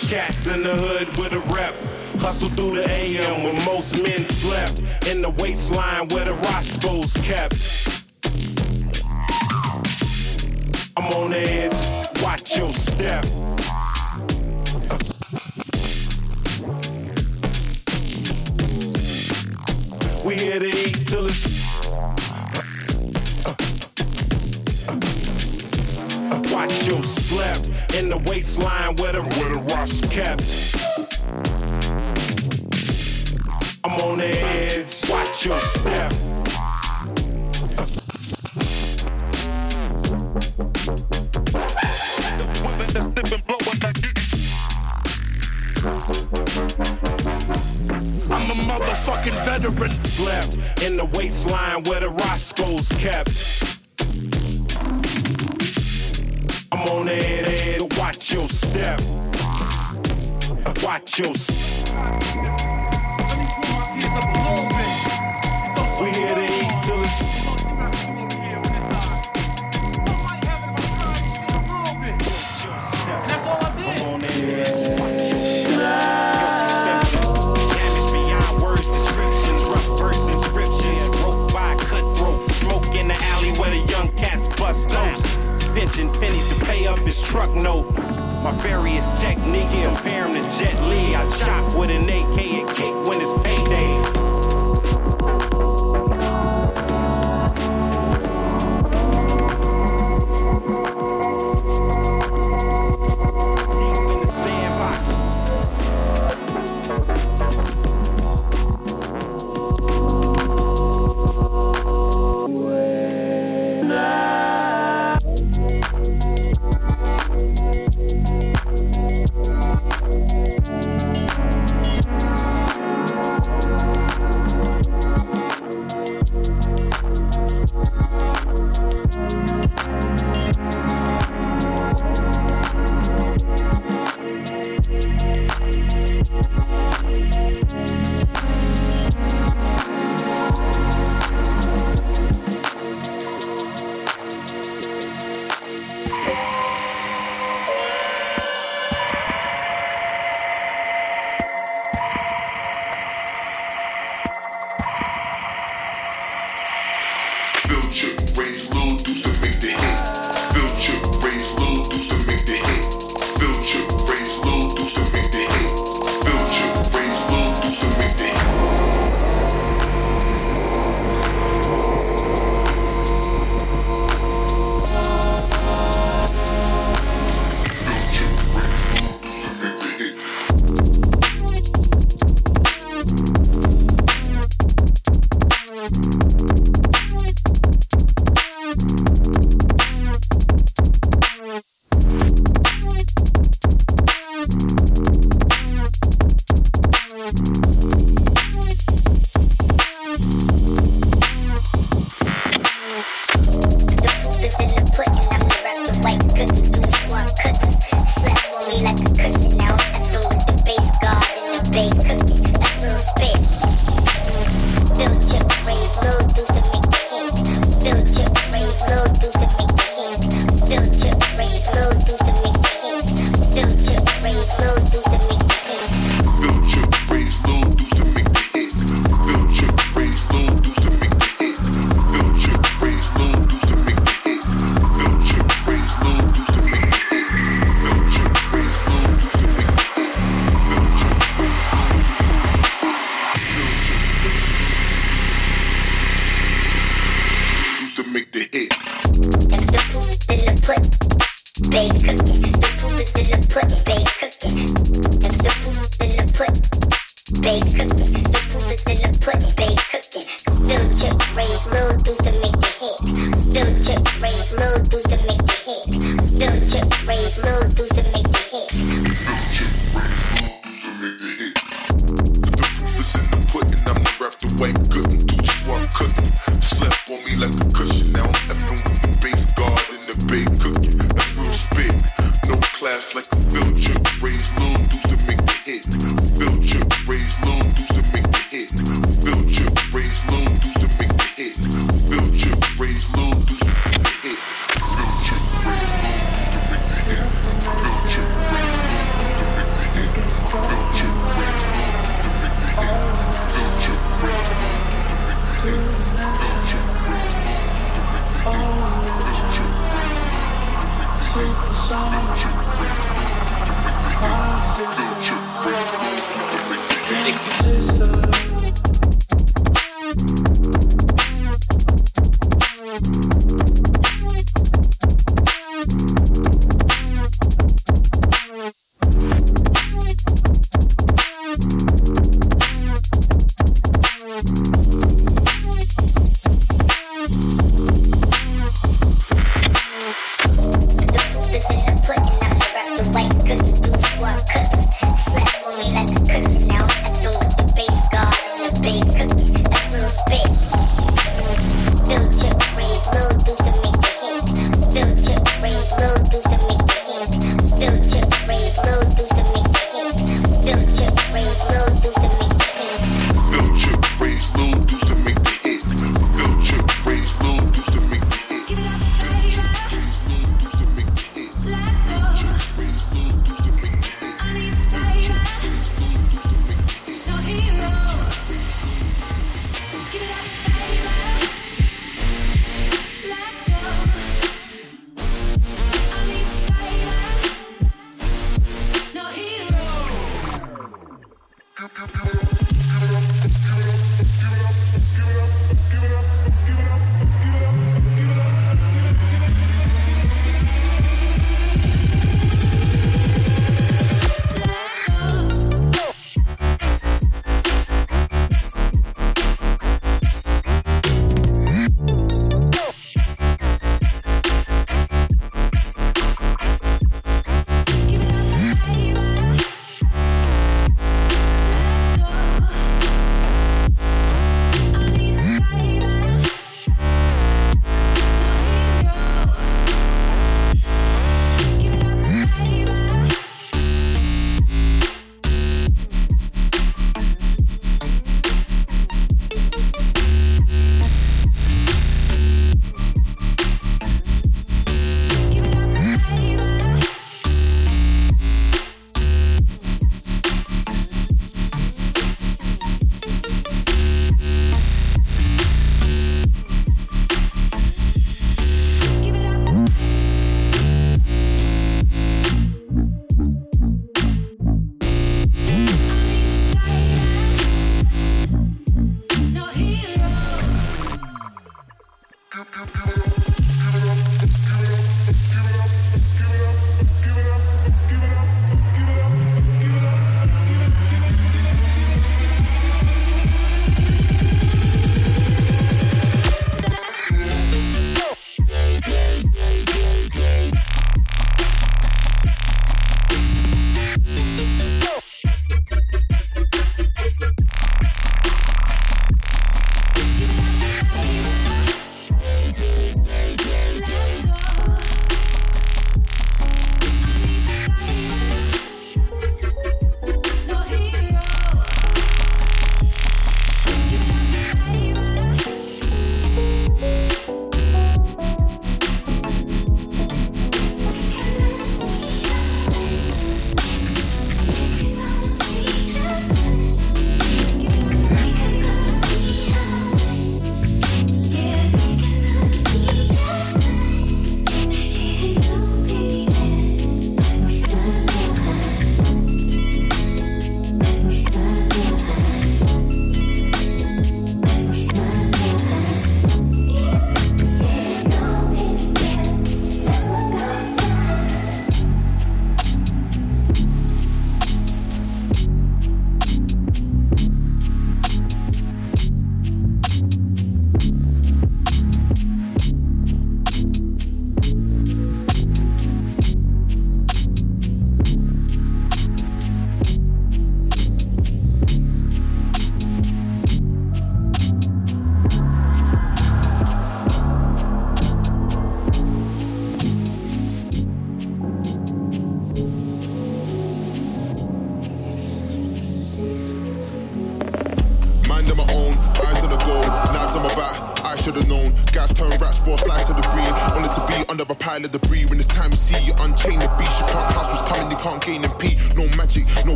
the cats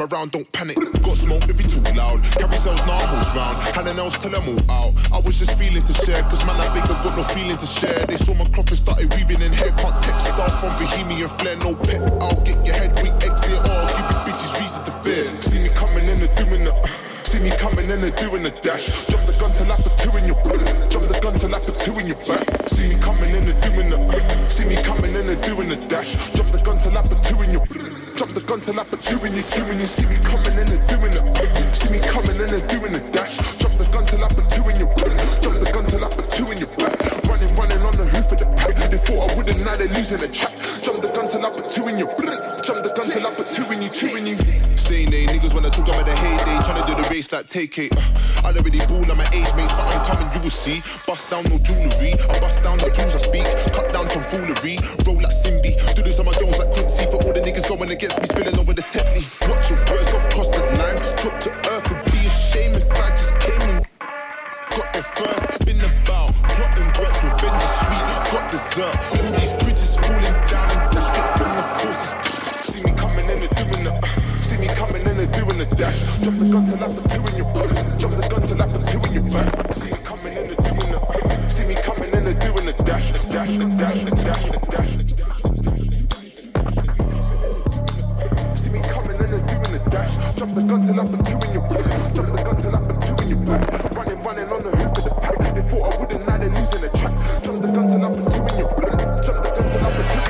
come around, don't panic. Got smoke if you too loud. Carry cells, narholes round. Hand and nails till I'm all out. I was just feeling to share, cause man, I think I got no feeling to share. They saw my crop and started weaving in hair. Can't text stuff from Bohemian flair, no pet. I'll get your head weak, exit, I'll give you bitches reasons to fear. See me coming in and doing the. See me coming in and doing the dash. Jump the gun till put two in your back. Jump the gun till put two in your back. See me coming in and doing. Uh, see me coming in and doing the dash. Jump the gun till put two in your. Jump the gun till put two in your two and you see me coming in and doing. Uh, see me coming in and doing the dash. Jump the gun till put two in your. Jump the gun till put two in your back. Running, running on the hoof of the pack. They thought I wouldn't, now they're losing the track. Jump the gun till I put two in your. Jump the gun till I put two in you, two in you. Saying they niggas wanna talk about the heyday, tryna do the race like TK. Uh, I don't really ball like my age mates, but I'm coming, you will see. Bust down no jewelry, I bust down the jewels I speak. Cut down some foolery, roll like Simbi. Do this on my Jones like Quincy for all the niggas going against me, spilling over the technique. Watch your words, got crossed the line. Drop to earth there first. Been about revenge is sweet. Got dessert. All these bridges falling down and dashed it from the courses. See me coming in and doing the. Uh, see me coming in and doing the dash. Drop the gun till I put two in your back. Drop the gun till I put two in your back. See me coming in and doing the. Uh, see me coming in and doing the dash. Dash, the dash, the dash, the dash. The dash. Drop the gun till I put two in your back. Drop the gun till I put two in your back. Running, running on the hoof of the pack. They thought I wouldn't, now they're losing the track. Drop the gun till I put two in your back. Drop the gun till I put you,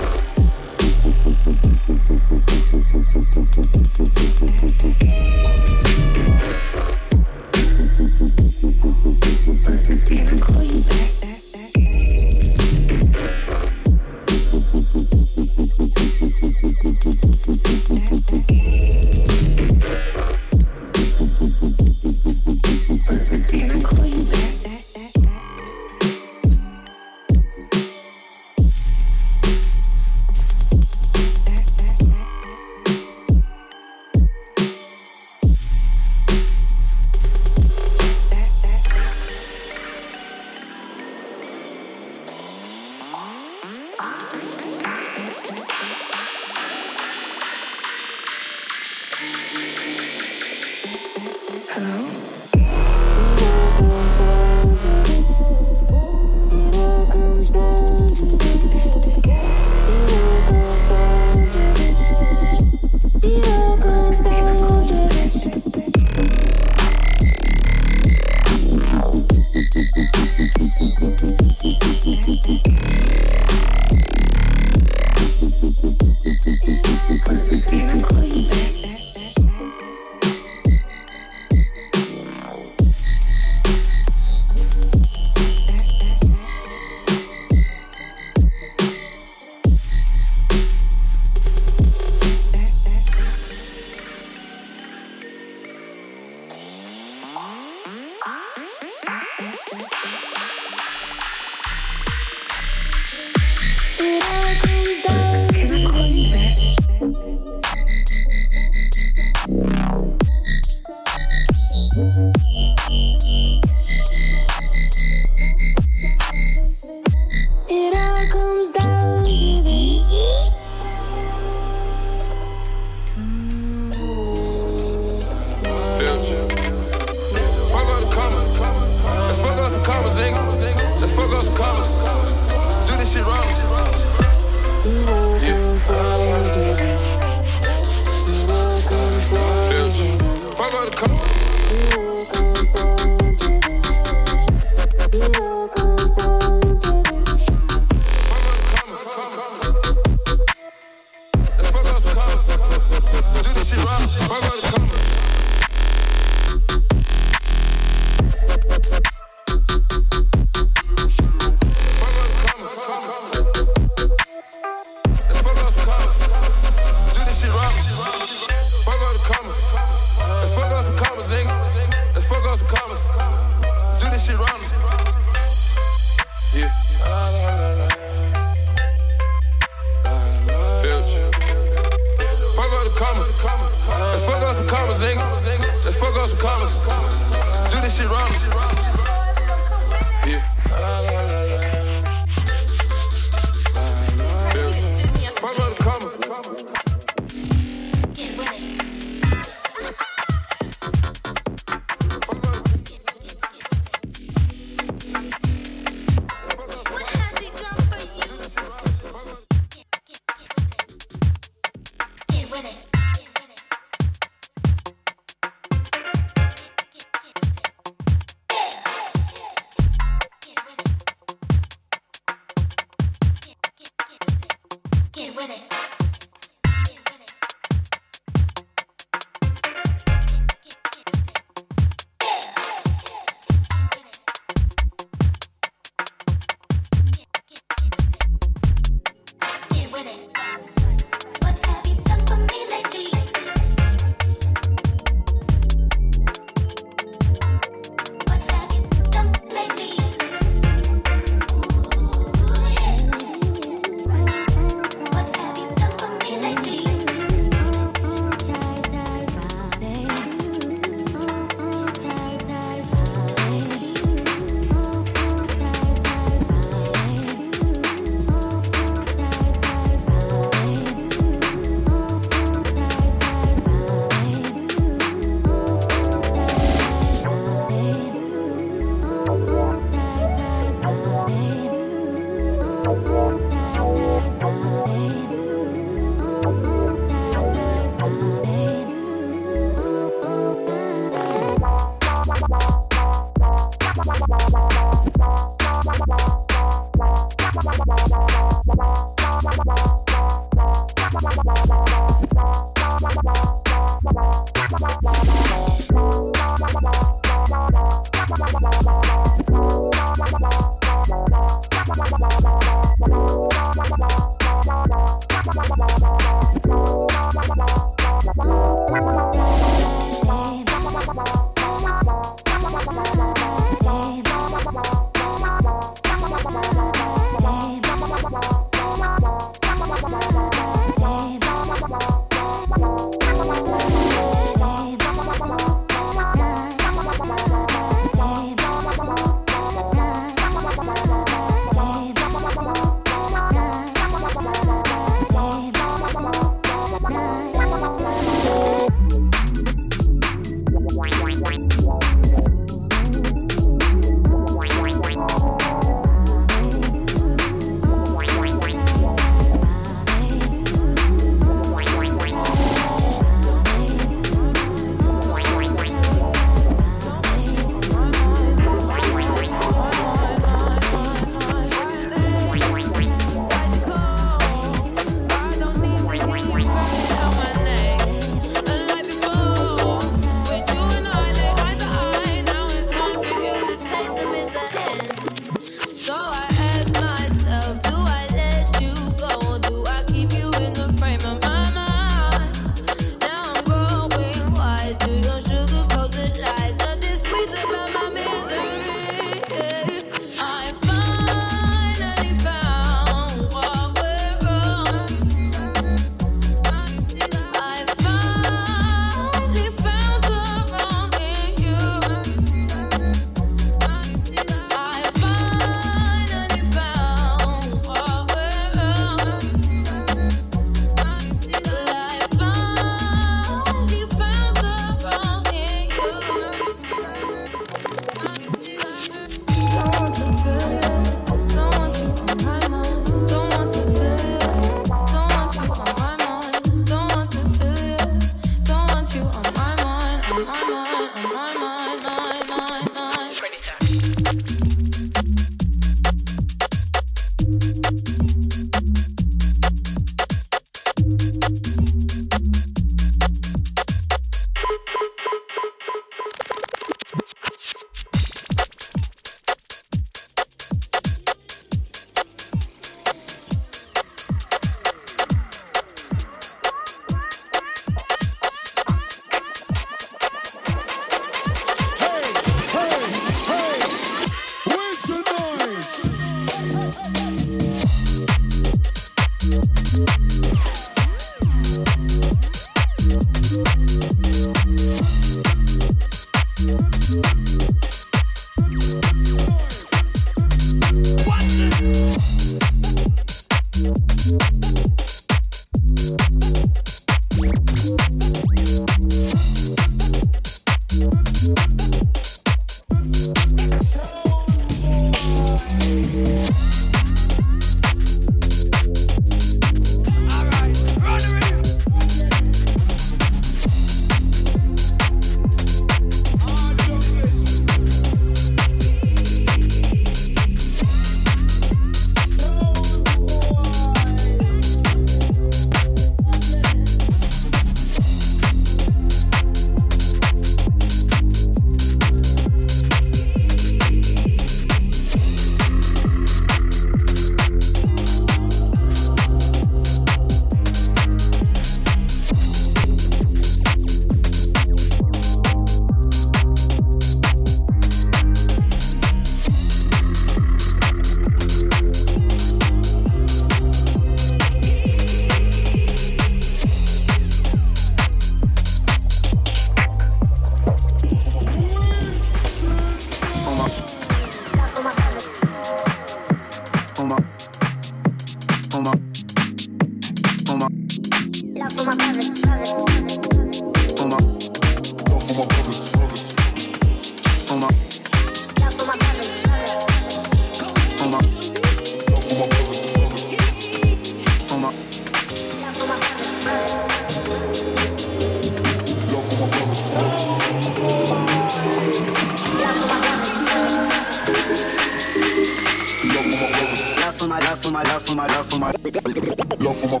for my love for my love for my love for my love for my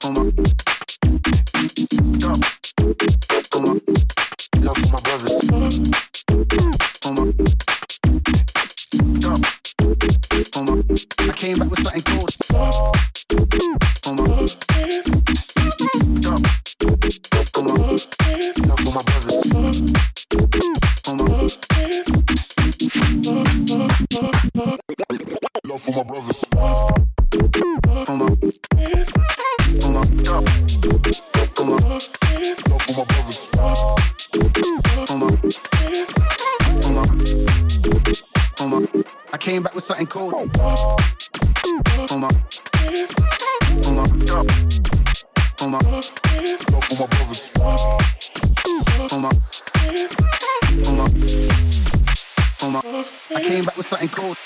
for my something cold. My my my my my my my I came back with something cold.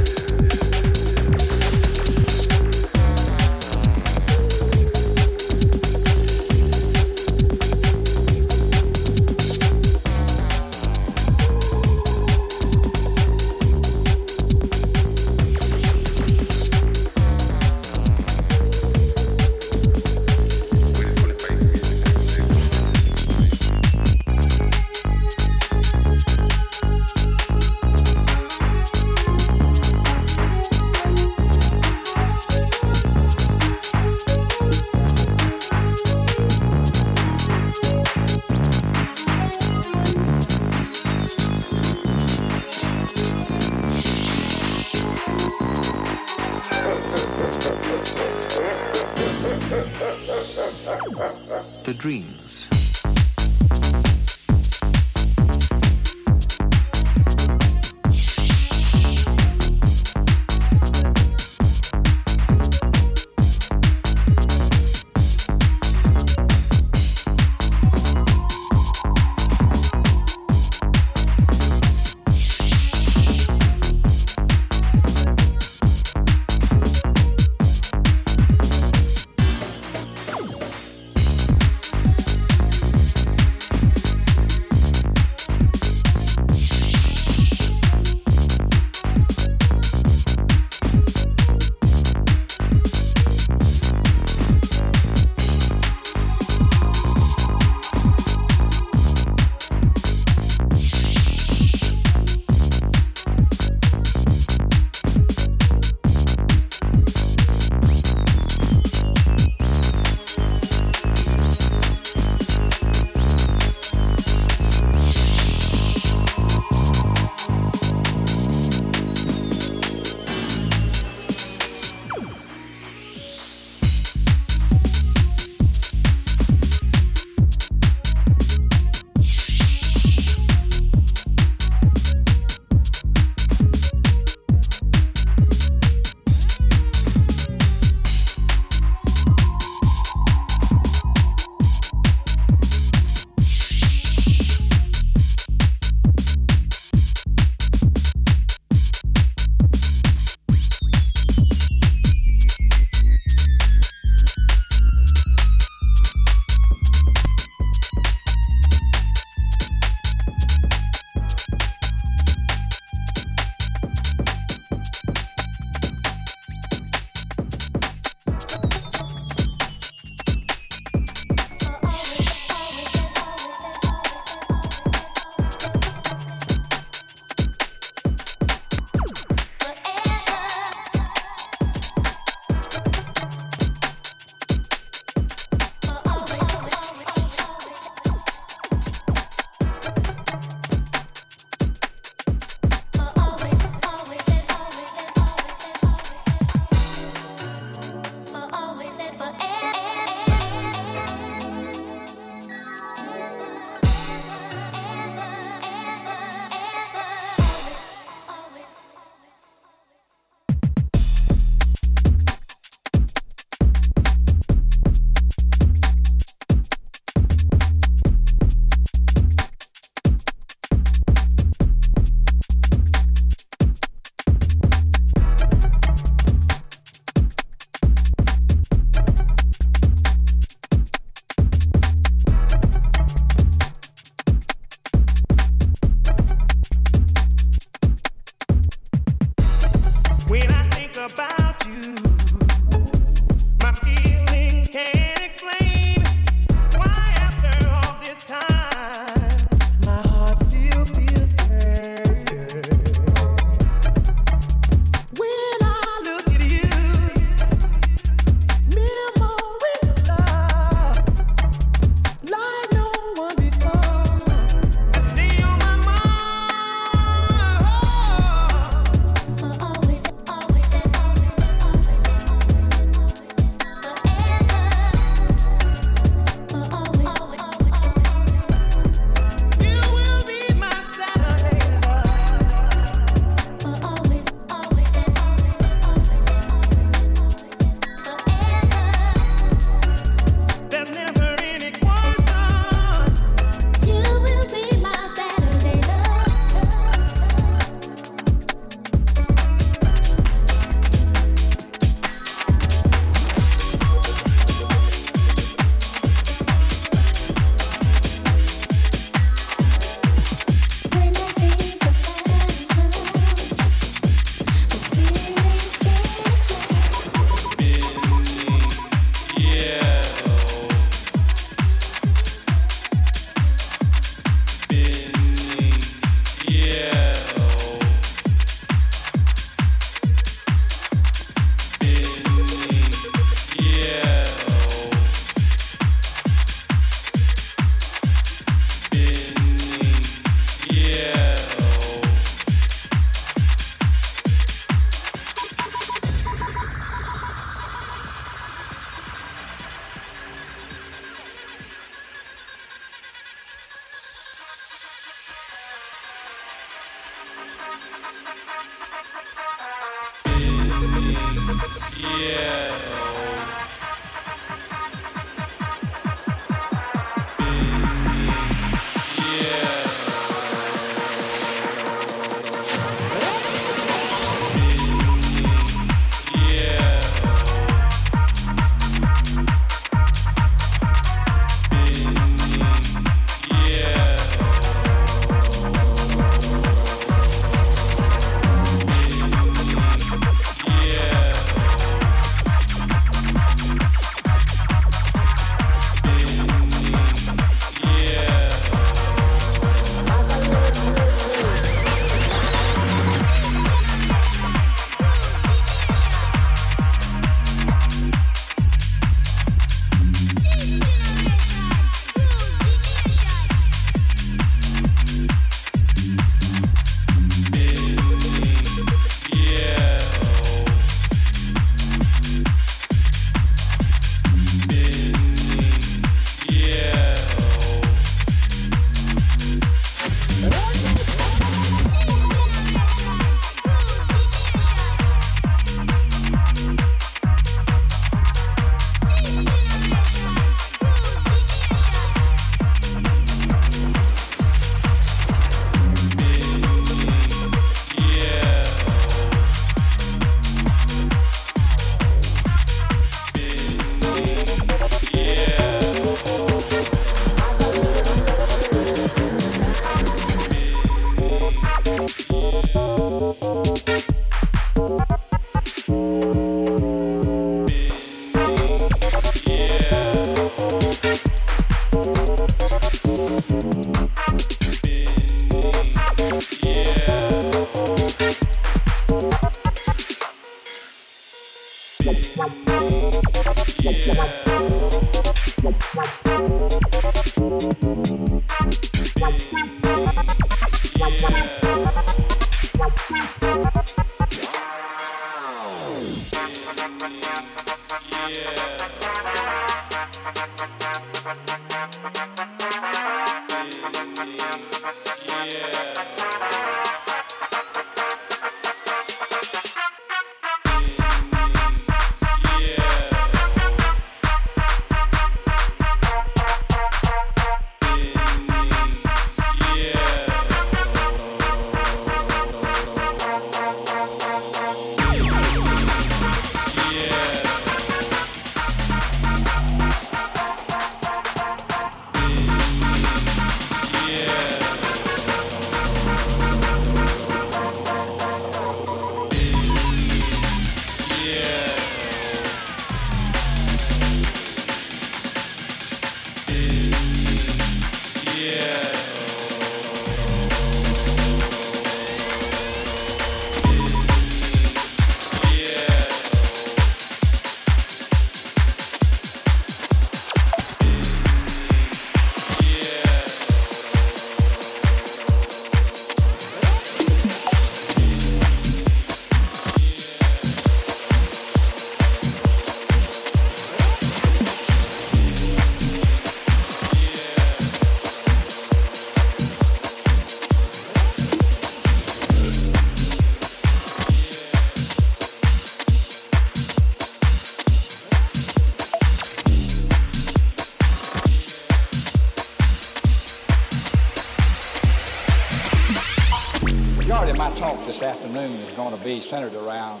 Be centered around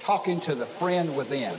talking to the friend within.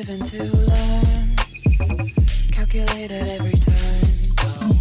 Living to learn. Calculated every turn.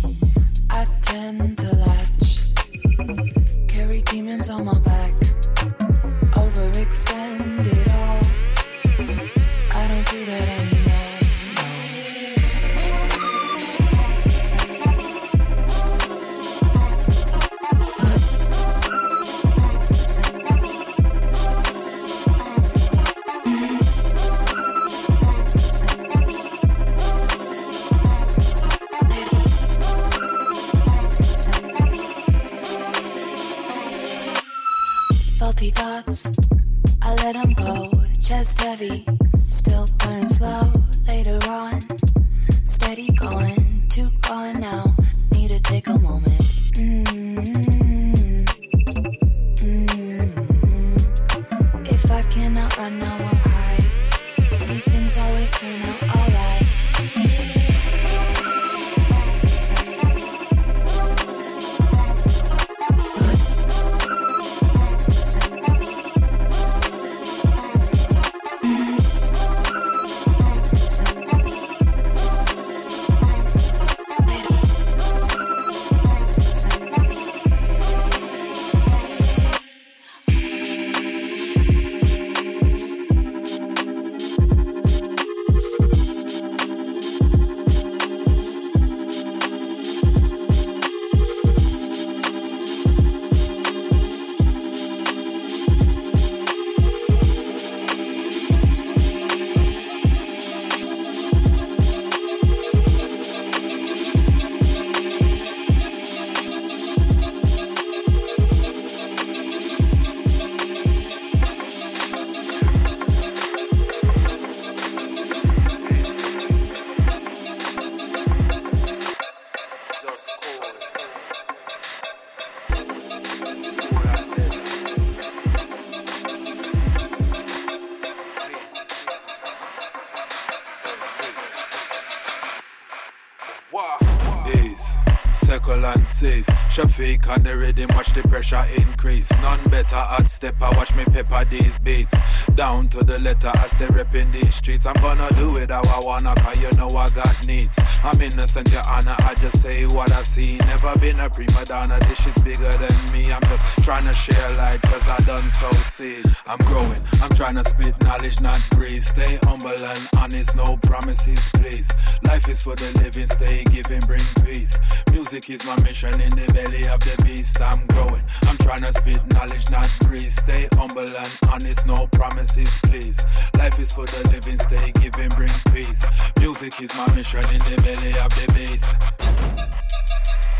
Says, Shafiq on the rhythm, watch the pressure increase. None better at stepper, watch me pepper these beats. Down to the letter as they rep in these streets. I'm gonna do it how I wanna, cause you know I got needs. I'm innocent, your honor, I just say what I see. Never been a prima donna, this shit's bigger than me. I'm just trying to share light, cause I done so seeds. I'm growing, I'm trying to spit knowledge, not breeze. Stay humble and honest, no promises, please. Life is for the living, stay giving, bring peace. Music is my mission in the belly of the beast. I'm growing, I'm trying to spit knowledge, not breeze. Stay humble and honest, no promises, please. Life is for the living, stay giving, bring peace. Music is my mission in the belly of the beast.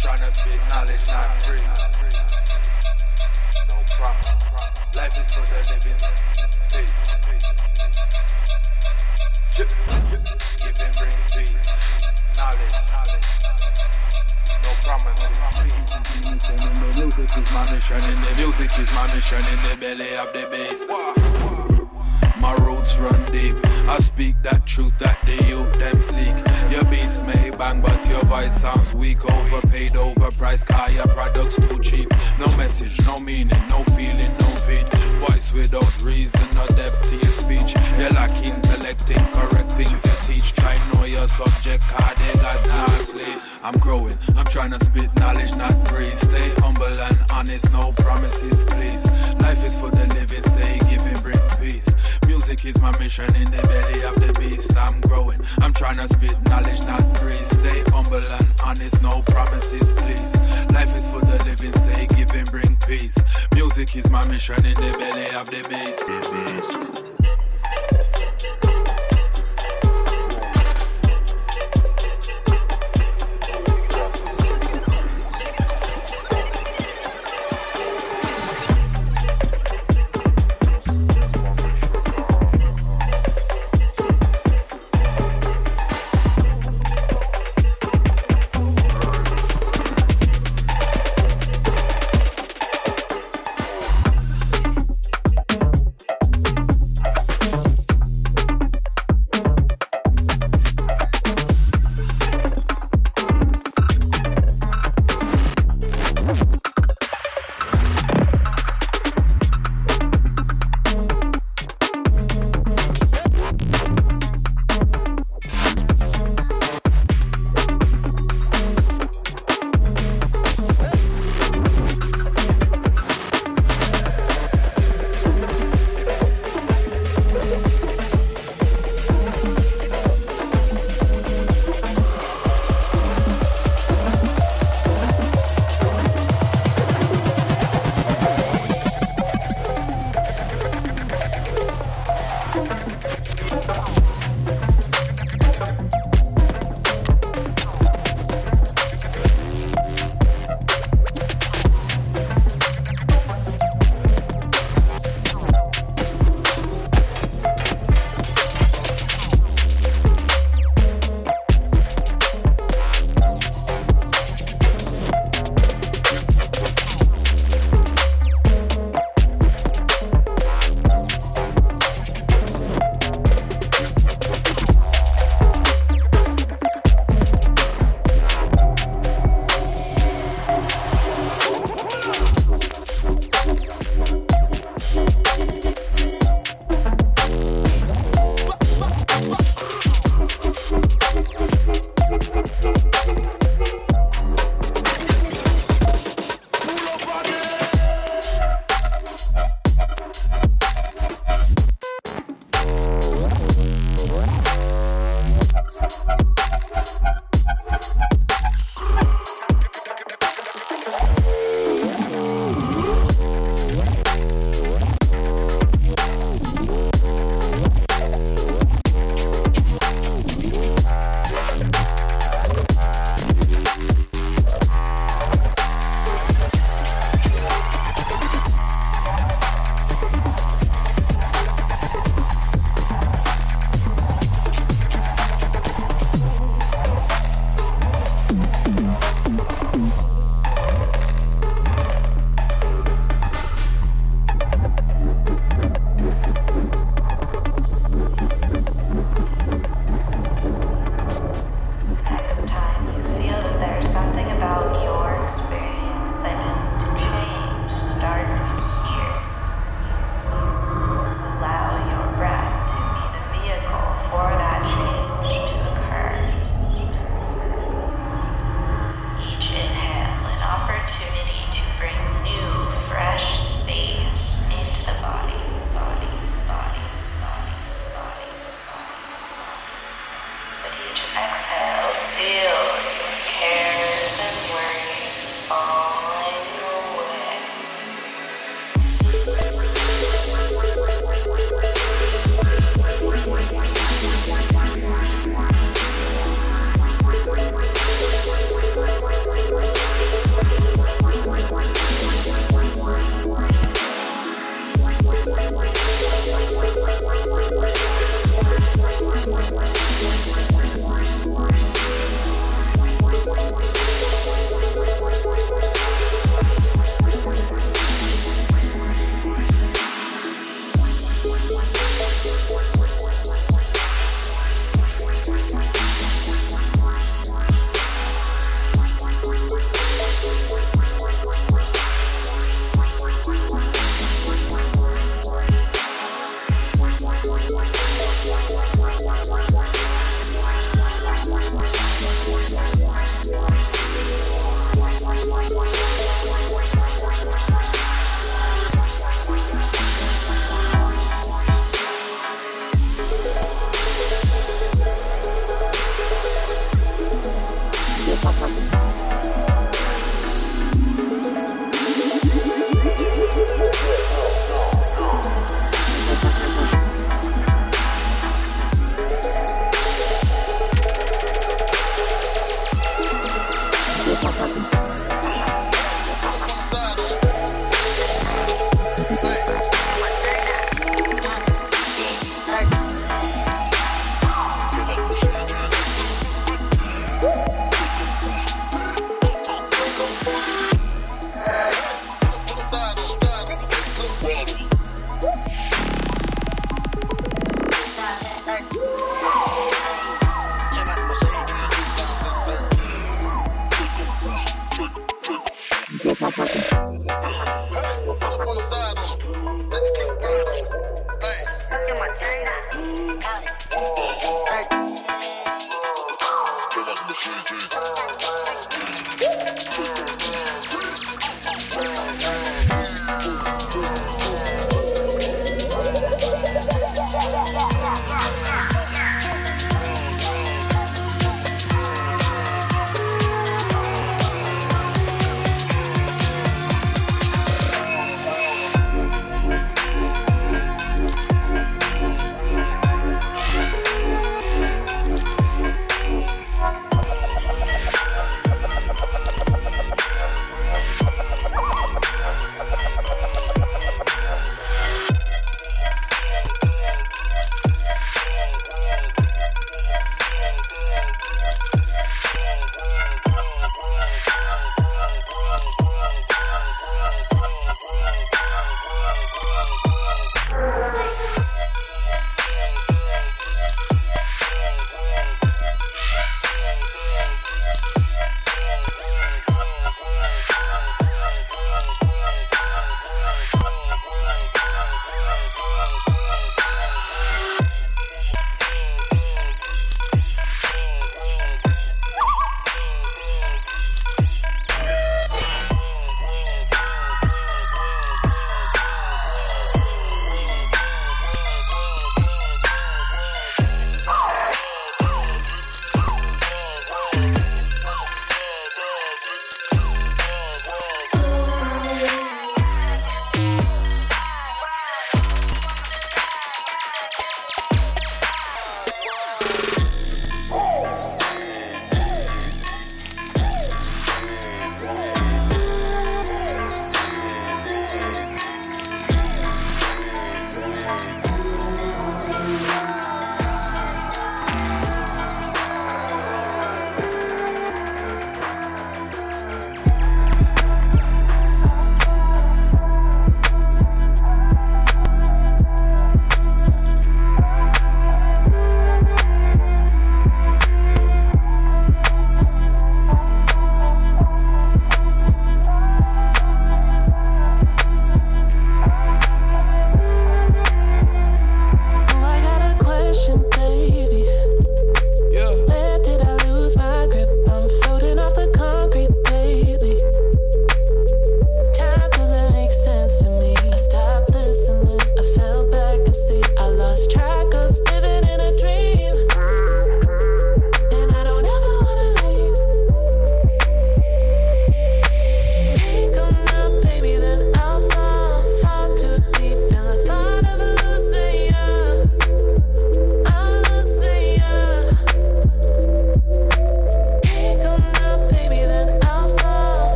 Trying to spit knowledge, not breeze. No promise. Life is for the living, is my mission, and the music is my mission in the belly of the bass. My roots run deep. I speak that truth that the youth them seek. Your beats may bang, but your voice sounds weak. Overpaid, overpriced, car your products too cheap. No message, no meaning, no feeling, no feed. Voice without reason or depth to your speech. You lack intellect, incorrect subject, car they God's not sleep. I'm growing, I'm trying to spit knowledge, not breathe. Stay humble and honest, no promises, please. Life is for the living, stay giving, bring peace. Music is my mission in the belly of the beast. I'm growing. I'm trying to spit knowledge, not breathe. Stay humble and honest, no promises, please. Life is for the living, stay giving, bring peace. Music is my mission in the belly of the beast.